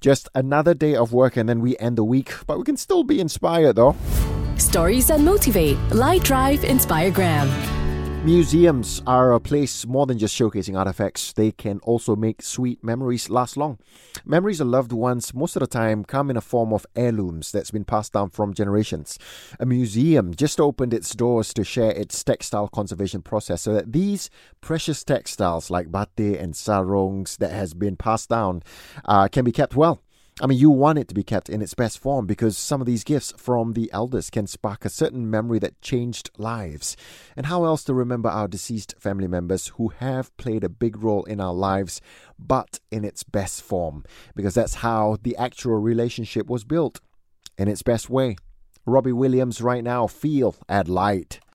Just another day of work and then we end the week, but we can still be inspired though. Stories that motivate. Light Drive Inspiregram. Museums are a place more than just showcasing artifacts. They can also make sweet memories last long. Memories of loved ones, most of the time, come in a form of heirlooms that's been passed down from generations. A museum just opened its doors to share its textile conservation process so that these precious textiles like batik and sarongs that has been passed down uh, can be kept well. I mean, you want it to be kept in its best form because some of these gifts from the elders can spark a certain memory that changed lives. And how else to remember our deceased family members who have played a big role in our lives, but in its best form? Because that's how the actual relationship was built in its best way. Robbie Williams right now, Feel, Add Light.